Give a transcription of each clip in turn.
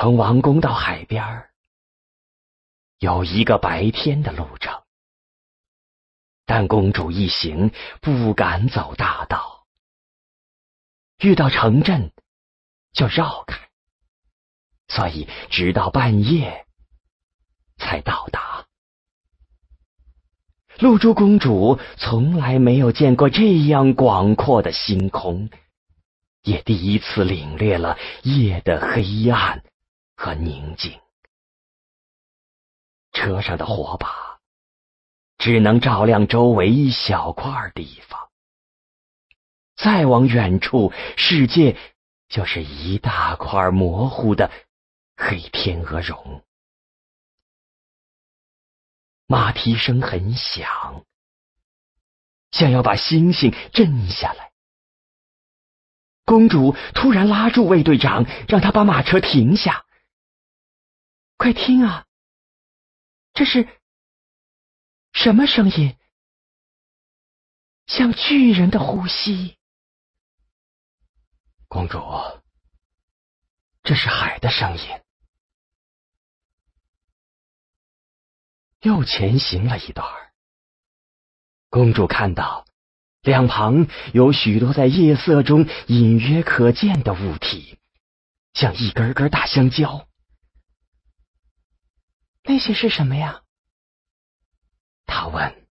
从王宫到海边有一个白天的路程，但公主一行不敢走大道，遇到城镇就绕开，所以直到半夜才到达。露珠公主从来没有见过这样广阔的星空，也第一次领略了夜的黑暗。和宁静，车上的火把只能照亮周围一小块地方。再往远处，世界就是一大块模糊的黑天鹅绒。马蹄声很响，想要把星星震下来。公主突然拉住卫队长，让他把马车停下。快听啊！这是什么声音？像巨人的呼吸。公主，这是海的声音。又前行了一段，公主看到两旁有许多在夜色中隐约可见的物体，像一根根大香蕉。那些是什么呀？他问。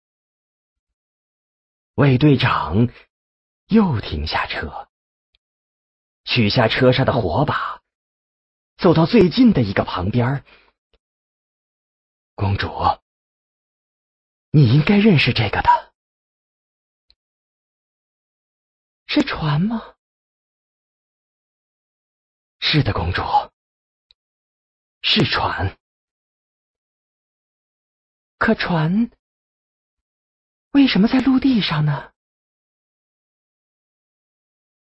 卫队长又停下车，取下车上的火把，走到最近的一个旁边。公主，你应该认识这个的，是船吗？是的，公主，是船。可船为什么在陆地上呢？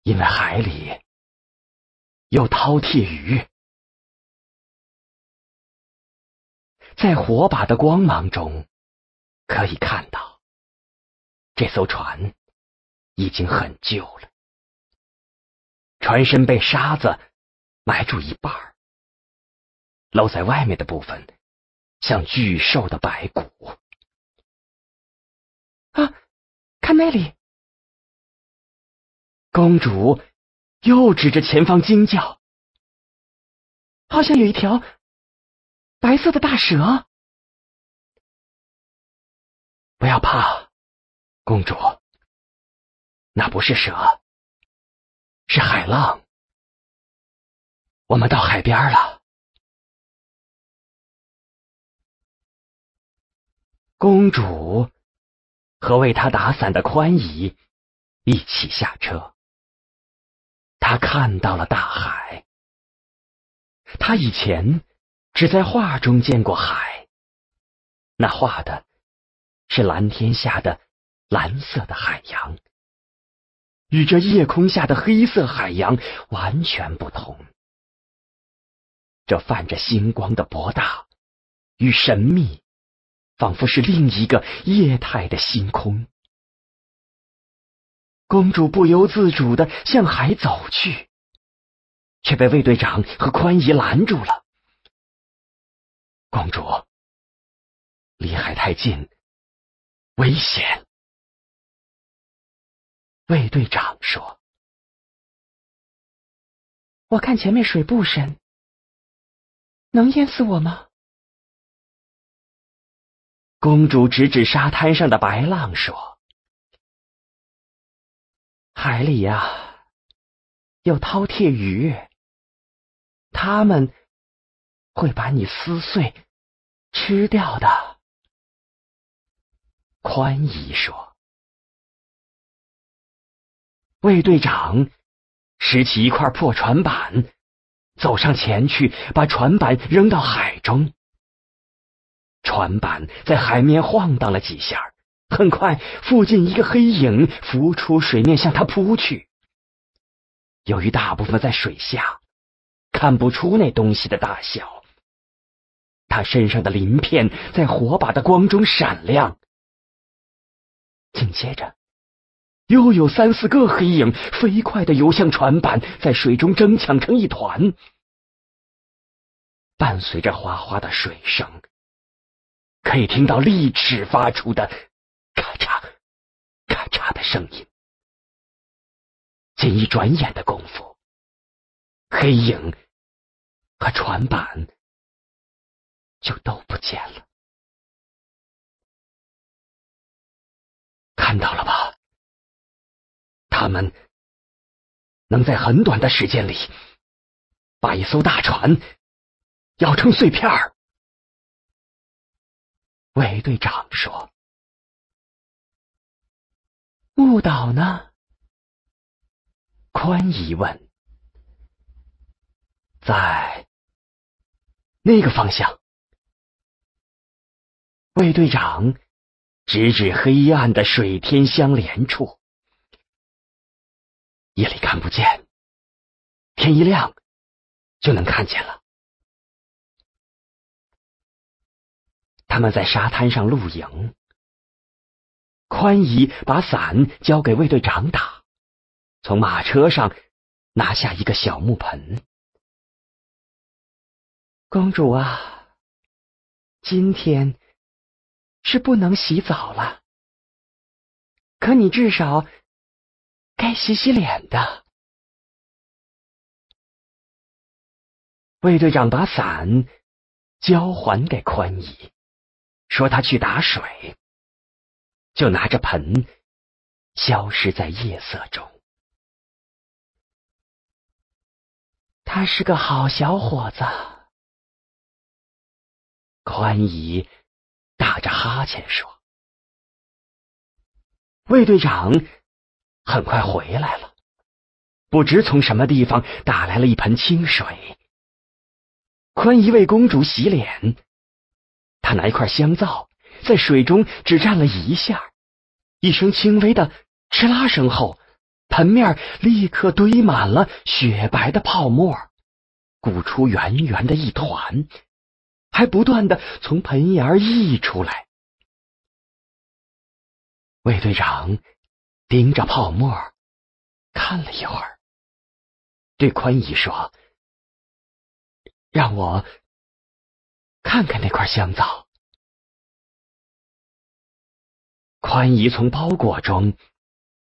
因为海里有饕餮鱼。在火把的光芒中，可以看到这艘船已经很旧了，船身被沙子埋住一半，露在外面的部分。像巨兽的白骨啊！看那里，公主又指着前方惊叫，好像有一条白色的大蛇。不要怕，公主，那不是蛇，是海浪。我们到海边了。公主和为她打伞的宽姨一起下车。她看到了大海。她以前只在画中见过海，那画的是蓝天下的蓝色的海洋，与这夜空下的黑色海洋完全不同。这泛着星光的博大与神秘。仿佛是另一个液态的星空。公主不由自主的向海走去，却被卫队长和宽姨拦住了。公主，离海太近，危险。卫队长说：“我看前面水不深，能淹死我吗？”公主指指沙滩上的白浪，说：“海里呀，有饕餮鱼，他们会把你撕碎吃掉的。”宽姨说：“卫队长拾起一块破船板，走上前去，把船板扔到海中。”船板在海面晃荡了几下，很快，附近一个黑影浮出水面，向他扑去。由于大部分在水下，看不出那东西的大小。他身上的鳞片在火把的光中闪亮。紧接着，又有三四个黑影飞快的游向船板，在水中争抢成一团。伴随着哗哗的水声，可以听到利齿发出的咔嚓咔嚓的声音。仅一转眼的功夫，黑影和船板就都不见了。看到了吧？他们能在很短的时间里把一艘大船咬成碎片儿。韦队长说：“木岛呢？”宽一问：“在那个方向。”魏队长指指黑暗的水天相连处。夜里看不见，天一亮就能看见了。他们在沙滩上露营，宽姨把伞交给卫队长打，从马车上拿下一个小木盆。公主啊，今天是不能洗澡了，可你至少。该洗洗脸的。卫队长把伞交还给宽姨，说他去打水，就拿着盆消失在夜色中。他是个好小伙子。宽姨打着哈欠说：“卫队长。”很快回来了，不知从什么地方打来了一盆清水。宽姨为公主洗脸，他拿一块香皂在水中只蘸了一下，一声轻微的哧啦声后，盆面立刻堆满了雪白的泡沫，鼓出圆圆的一团，还不断的从盆沿溢出来。魏队长。盯着泡沫看了一会儿，对宽姨说：“让我看看那块香皂。”宽姨从包裹中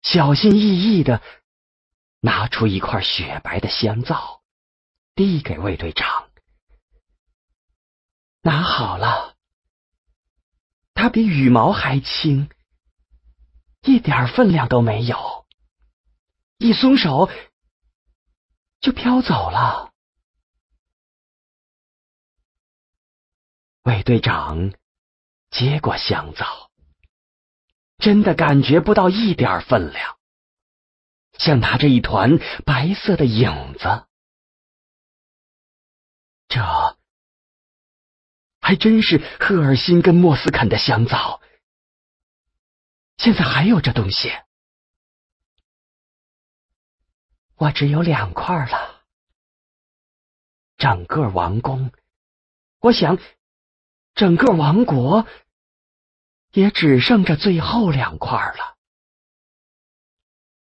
小心翼翼的拿出一块雪白的香皂，递给卫队长。拿好了，它比羽毛还轻。一点分量都没有，一松手就飘走了。卫队长接过香皂，真的感觉不到一点分量，像拿着一团白色的影子。这还真是赫尔辛跟莫斯肯的香皂。现在还有这东西，我只有两块了。整个王宫，我想，整个王国也只剩这最后两块了。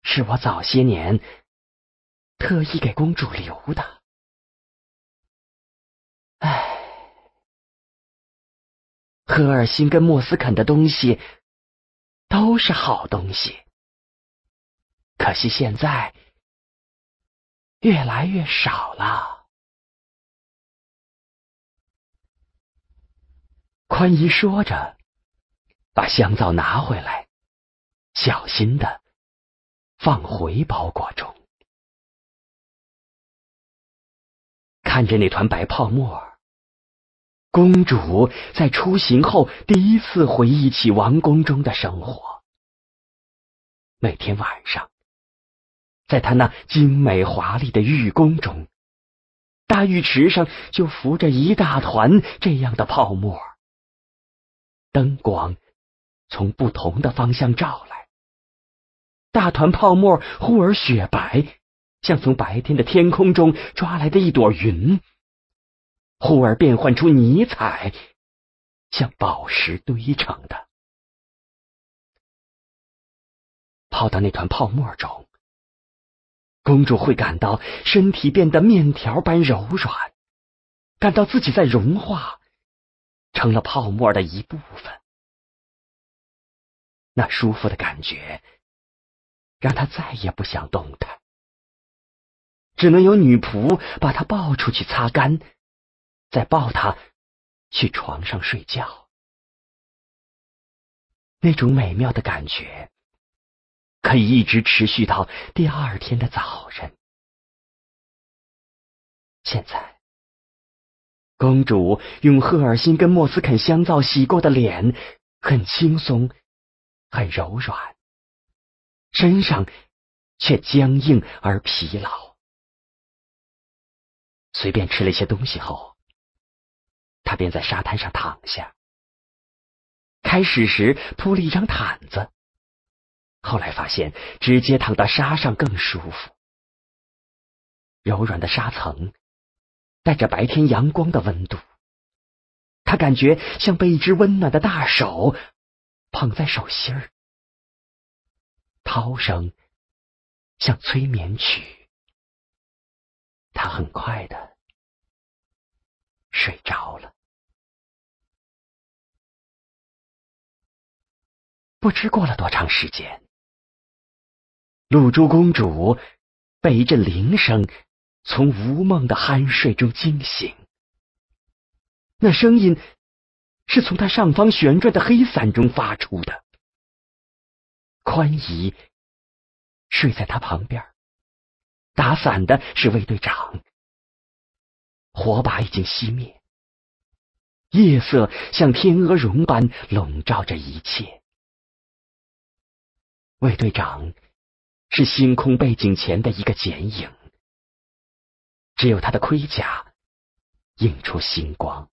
是我早些年特意给公主留的。唉，赫尔辛跟莫斯肯的东西。都是好东西，可惜现在越来越少了。宽姨说着，把香皂拿回来，小心的放回包裹中，看着那团白泡沫。公主在出行后第一次回忆起王宫中的生活。每天晚上，在她那精美华丽的浴宫中，大浴池上就浮着一大团这样的泡沫。灯光从不同的方向照来，大团泡沫忽而雪白，像从白天的天空中抓来的一朵云。忽而变换出泥彩，像宝石堆成的。泡到那团泡沫中，公主会感到身体变得面条般柔软，感到自己在融化，成了泡沫的一部分。那舒服的感觉让他再也不想动弹，只能有女仆把他抱出去擦干，再抱他去床上睡觉。那种美妙的感觉可以一直持续到第二天的早晨。现在，公主用赫尔辛跟莫斯肯香皂洗过的脸很轻松，很柔软，身上却僵硬而疲劳。随便吃了一些东西后，她便在沙滩上躺下。开始时铺了一张毯子，后来发现直接躺到沙上更舒服，柔软的沙层。带着白天阳光的温度，他感觉像被一只温暖的大手捧在手心儿。涛声像催眠曲，他很快的睡着了。不知过了多长时间，露珠公主被一阵铃声。从无梦的酣睡中惊醒，那声音是从他上方旋转的黑伞中发出的。宽姨睡在他旁边，打伞的是卫队长。火把已经熄灭，夜色像天鹅绒般笼罩着一切。卫队长是星空背景前的一个剪影。只有他的盔甲映出星光，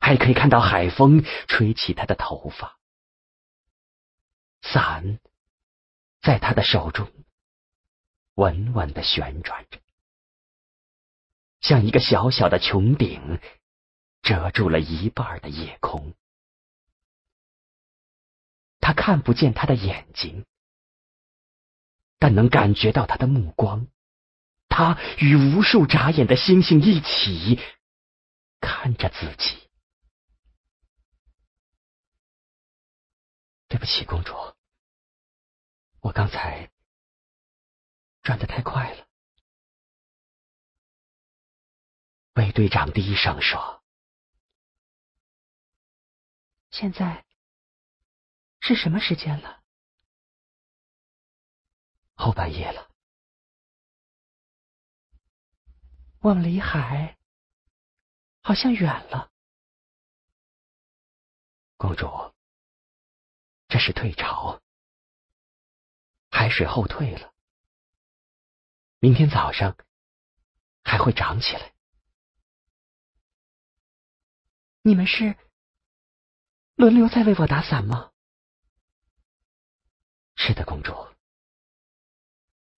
还可以看到海风吹起他的头发。伞在他的手中稳稳的旋转着，像一个小小的穹顶，遮住了一半的夜空。他看不见他的眼睛，但能感觉到他的目光。他与无数眨眼的星星一起看着自己。对不起，公主，我刚才转得太快了。卫队长低声说：“现在是什么时间了？后半夜了。”我们离海好像远了，公主。这是退潮，海水后退了，明天早上还会涨起来。你们是轮流在为我打伞吗？是的，公主。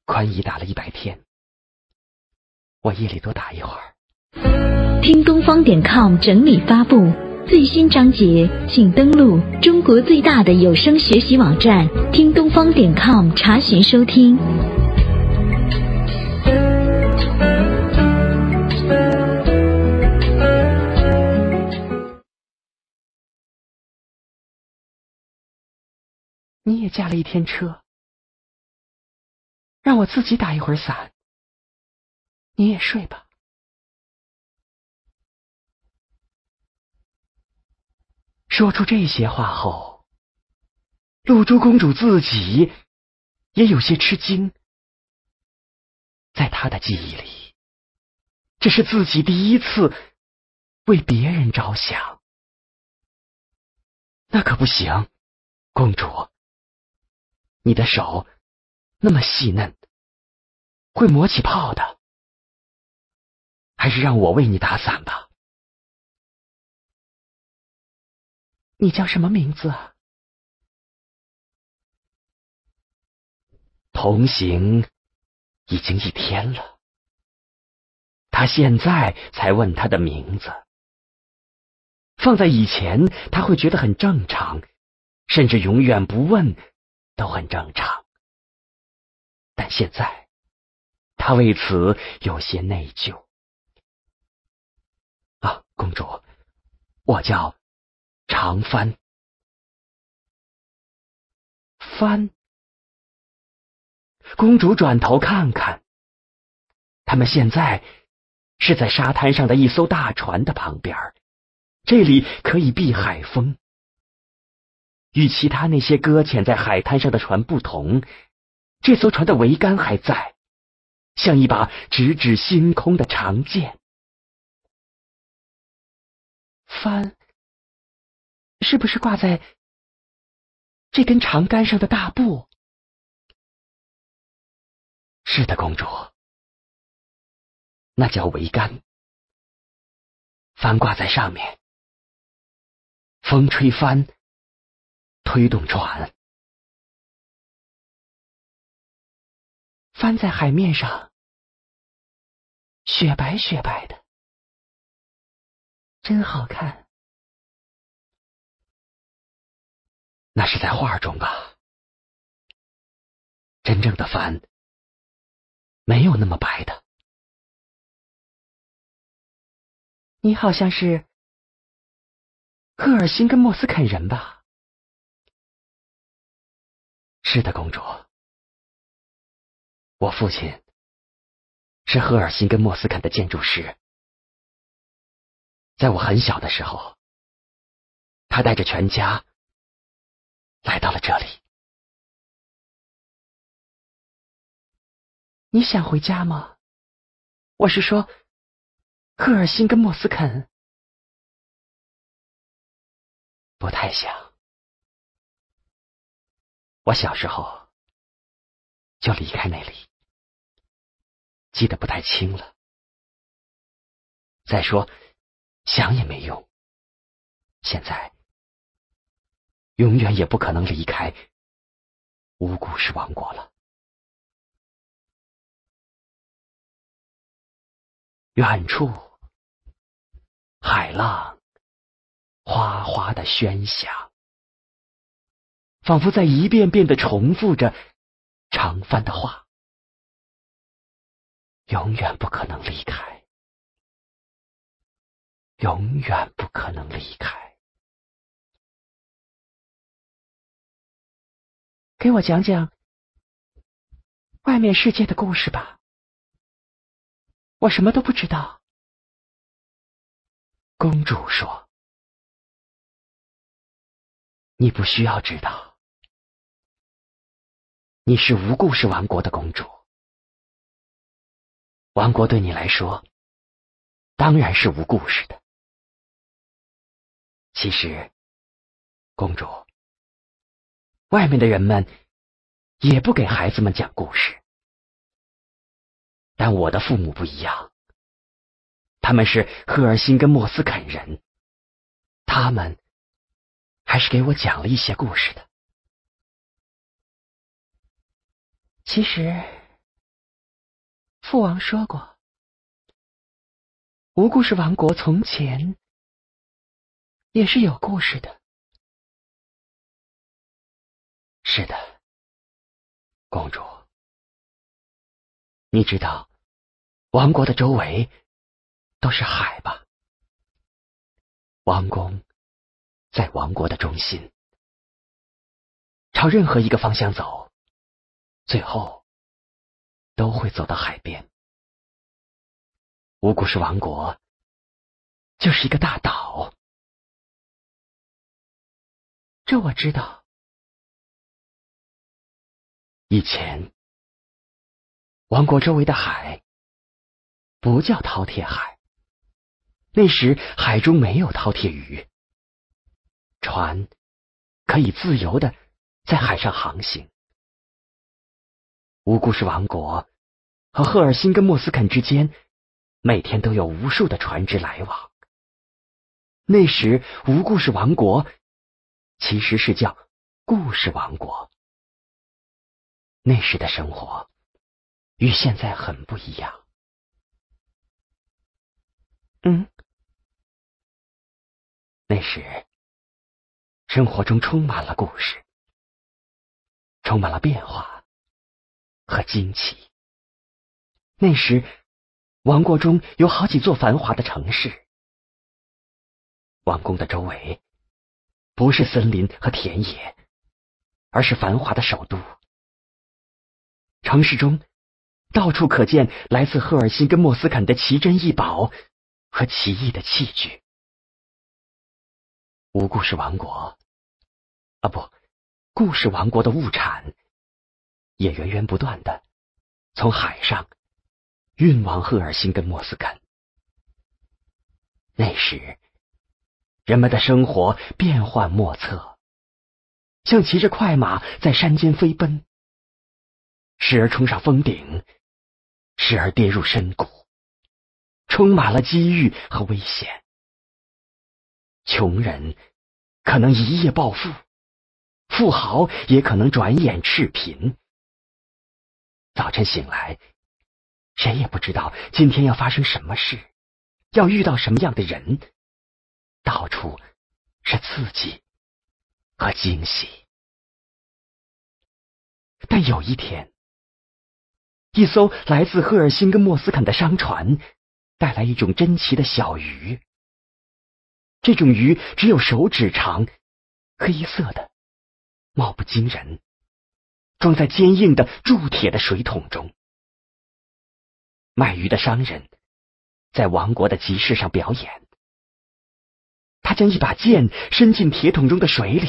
宽衣打了一百天。我夜里多打一会儿。听东方点 com 整理发布最新章节，请登录中国最大的有声学习网站听东方点 com 查询收听。你也驾了一天车，让我自己打一会儿伞。你也睡吧。说出这些话后，露珠公主自己也有些吃惊。在她的记忆里，这是自己第一次为别人着想。那可不行，公主，你的手那么细嫩，会磨起泡的。还是让我为你打伞吧。你叫什么名字啊？同行已经一天了，他现在才问他的名字。放在以前，他会觉得很正常，甚至永远不问都很正常。但现在，他为此有些内疚。公主，我叫长帆。帆。公主转头看看，他们现在是在沙滩上的一艘大船的旁边，这里可以避海风。与其他那些搁浅在海滩上的船不同，这艘船的桅杆还在，像一把直指星空的长剑。帆是不是挂在这根长杆上的大布？是的，公主，那叫桅杆，帆挂在上面，风吹帆，推动船，帆在海面上，雪白雪白的。真好看，那是在画中吧？真正的帆没有那么白的。你好像是赫尔辛跟莫斯肯人吧？是的，公主，我父亲是赫尔辛跟莫斯肯的建筑师。在我很小的时候，他带着全家来到了这里。你想回家吗？我是说，赫尔辛跟莫斯肯。不太想。我小时候就离开那里，记得不太清了。再说。想也没用。现在，永远也不可能离开无故事王国了。远处，海浪哗哗的喧响，仿佛在一遍遍的重复着长帆的话：永远不可能离开。永远不可能离开。给我讲讲外面世界的故事吧，我什么都不知道。公主说：“你不需要知道，你是无故事王国的公主，王国对你来说当然是无故事的。”其实，公主，外面的人们也不给孩子们讲故事，但我的父母不一样，他们是赫尔辛跟莫斯肯人，他们还是给我讲了一些故事的。其实，父王说过，无故事王国从前。也是有故事的。是的，公主，你知道王国的周围都是海吧？王宫在王国的中心，朝任何一个方向走，最后都会走到海边。无故事王国就是一个大岛。这我知道。以前，王国周围的海不叫饕餮海，那时海中没有饕餮鱼，船可以自由的在海上航行。无故事王国和赫尔辛跟莫斯肯之间每天都有无数的船只来往。那时，无故事王国。其实是叫故事王国。那时的生活与现在很不一样。嗯，那时生活中充满了故事，充满了变化和惊奇。那时王国中有好几座繁华的城市，王宫的周围不是森林和田野，而是繁华的首都。城市中到处可见来自赫尔辛跟莫斯肯的奇珍异宝和奇异的器具。无故事王国啊，不，故事王国的物产也源源不断的从海上运往赫尔辛跟莫斯肯。那时。人们的生活变幻莫测，像骑着快马在山间飞奔，时而冲上峰顶，时而跌入深谷，充满了机遇和危险。穷人可能一夜暴富，富豪也可能转眼赤贫。早晨醒来，谁也不知道今天要发生什么事，要遇到什么样的人。到处是刺激和惊喜，但有一天，一艘来自赫尔辛根莫斯肯的商船带来一种珍奇的小鱼。这种鱼只有手指长，黑色的，貌不惊人，装在坚硬的铸铁的水桶中。卖鱼的商人在王国的集市上表演。他将一把剑伸进铁桶中的水里，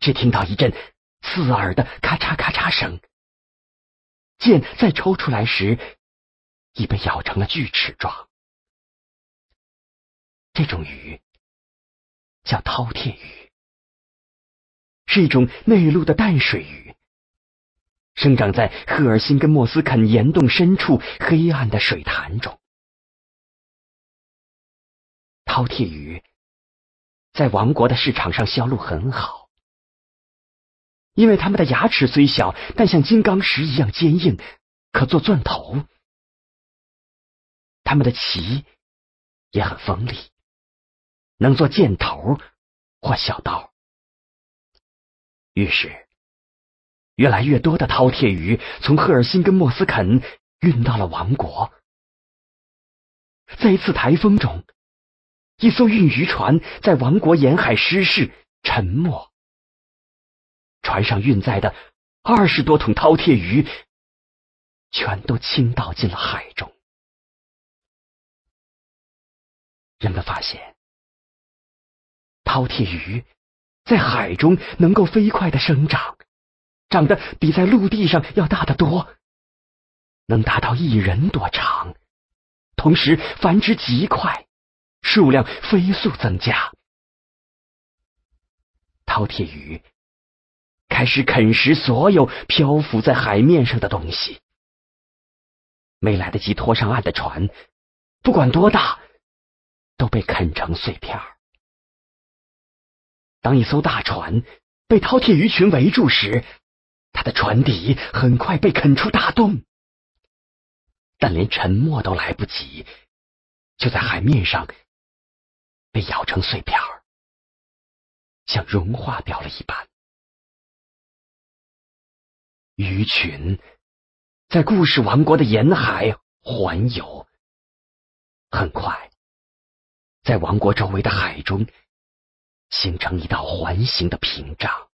只听到一阵刺耳的咔嚓咔嚓声。剑再抽出来时，已被咬成了锯齿状。这种鱼叫饕餮鱼，是一种内陆的淡水鱼，生长在赫尔辛根莫斯肯岩洞深处黑暗的水潭中。饕餮鱼在王国的市场上销路很好，因为它们的牙齿虽小，但像金刚石一样坚硬，可做钻头。它们的鳍也很锋利，能做箭头或小刀。于是，越来越多的饕餮鱼从赫尔辛跟莫斯肯运到了王国。在一次台风中。一艘运鱼船在王国沿海失事，沉没。船上运载的二十多桶饕餮鱼，全都倾倒进了海中。人们发现，饕餮鱼在海中能够飞快的生长，长得比在陆地上要大得多，能达到一人多长，同时繁殖极快。数量飞速增加，饕餮鱼开始啃食所有漂浮在海面上的东西。没来得及拖上岸的船，不管多大，都被啃成碎片。当一艘大船被饕餮鱼群围住时，它的船底很快被啃出大洞，但连沉没都来不及，就在海面上。被咬成碎片儿，像融化掉了一般。鱼群在故事王国的沿海环游，很快，在王国周围的海中形成一道环形的屏障。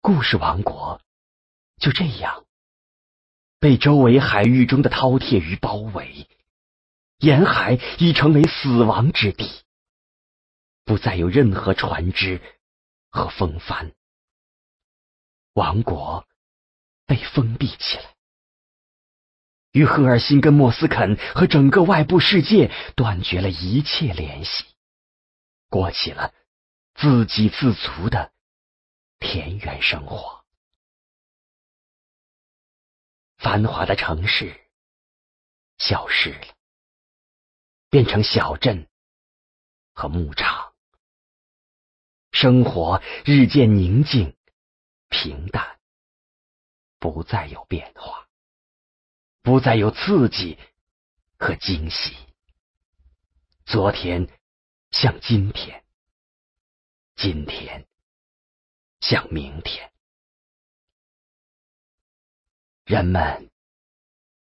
故事王国就这样被周围海域中的饕餮鱼包围。沿海已成为死亡之地，不再有任何船只和风帆，王国被封闭起来，与赫尔辛跟莫斯肯和整个外部世界断绝了一切联系，过起了自给自足的田园生活。繁华的城市消失了。变成小镇和牧场，生活日渐宁静平淡，不再有变化，不再有刺激和惊喜。昨天像今天，今天像明天，人们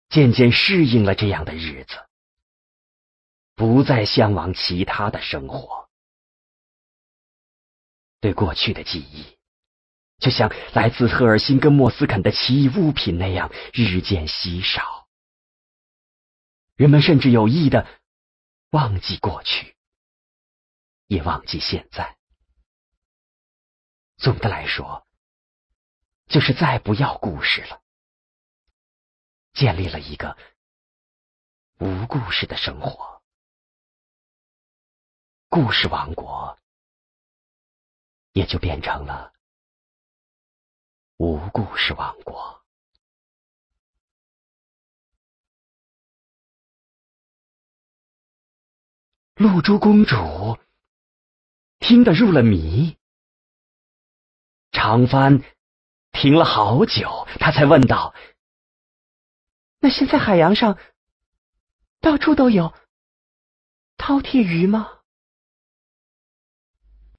渐渐适应了这样的日子。不再向往其他的生活，对过去的记忆，就像来自赫尔辛跟莫斯肯的奇异物品那样日渐稀少。人们甚至有意的忘记过去，也忘记现在。总的来说，就是再不要故事了，建立了一个无故事的生活。故事王国也就变成了无故事王国。露珠公主听得入了迷，长帆停了好久，他才问道：“那现在海洋上到处都有饕餮鱼吗？”